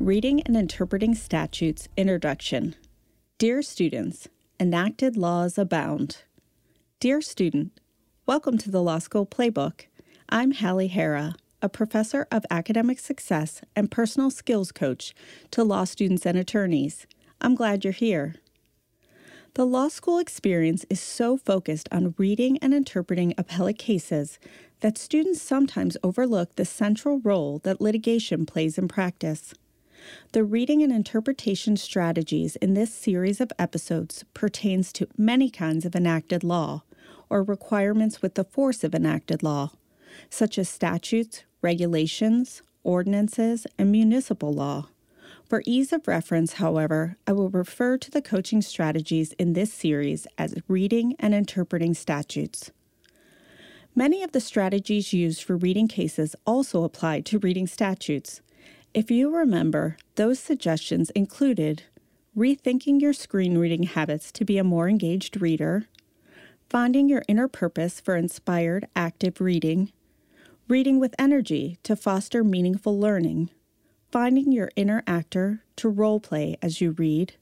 Reading and Interpreting Statutes Introduction. Dear students, enacted laws abound. Dear student, welcome to the Law School Playbook. I'm Hallie Hara, a professor of academic success and personal skills coach to law students and attorneys. I'm glad you're here. The law school experience is so focused on reading and interpreting appellate cases that students sometimes overlook the central role that legislation plays in practice. The reading and interpretation strategies in this series of episodes pertains to many kinds of enacted law or requirements with the force of enacted law, such as statutes, regulations, ordinances, and municipal law. For ease of reference, however, I will refer to the coaching strategies in this series as reading and interpreting statutes. Many of the strategies used for reading cases also apply to reading statutes. If you remember, those suggestions included rethinking your screen reading habits to be a more engaged reader, finding your inner purpose for inspired, active reading, reading with energy to foster meaningful learning, finding your inner actor to role play as you read,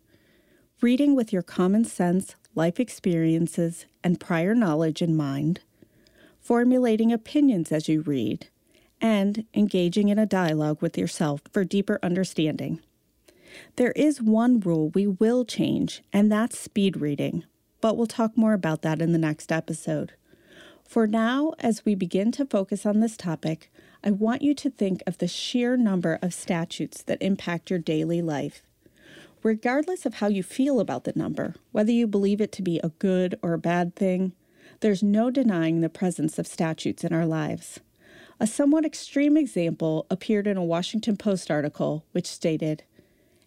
reading with your common sense, life experiences, and prior knowledge in mind, formulating opinions as you read, and engaging in a dialogue with yourself for deeper understanding. There is one rule we will change, and that's speed reading, but we'll talk more about that in the next episode. For now, as we begin to focus on this topic, I want you to think of the sheer number of statutes that impact your daily life. Regardless of how you feel about the number, whether you believe it to be a good or a bad thing, there's no denying the presence of statutes in our lives. A somewhat extreme example appeared in a Washington Post article which stated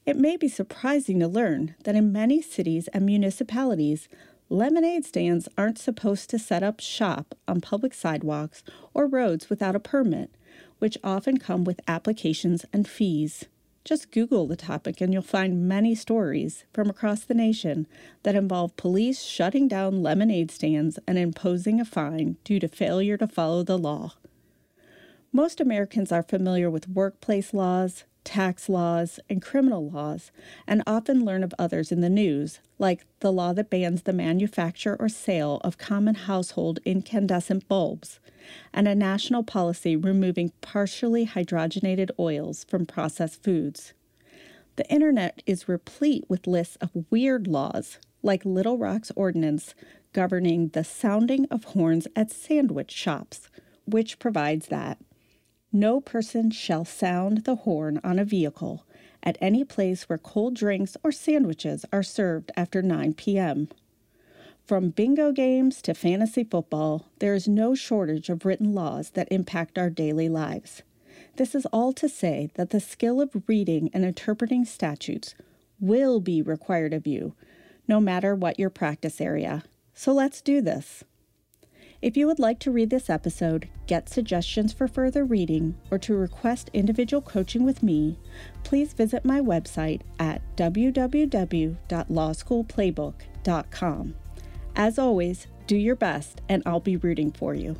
It may be surprising to learn that in many cities and municipalities, lemonade stands aren't supposed to set up shop on public sidewalks or roads without a permit, which often come with applications and fees. Just Google the topic and you'll find many stories from across the nation that involve police shutting down lemonade stands and imposing a fine due to failure to follow the law. Most Americans are familiar with workplace laws, tax laws, and criminal laws, and often learn of others in the news, like the law that bans the manufacture or sale of common household incandescent bulbs, and a national policy removing partially hydrogenated oils from processed foods. The internet is replete with lists of weird laws, like Little Rock's ordinance governing the sounding of horns at sandwich shops, which provides that no person shall sound the horn on a vehicle at any place where cold drinks or sandwiches are served after 9 p.m. From bingo games to fantasy football, there is no shortage of written laws that impact our daily lives. This is all to say that the skill of reading and interpreting statutes will be required of you, no matter what your practice area. So let's do this. If you would like to read this episode, get suggestions for further reading, or to request individual coaching with me, please visit my website at www.lawschoolplaybook.com. As always, do your best, and I'll be rooting for you.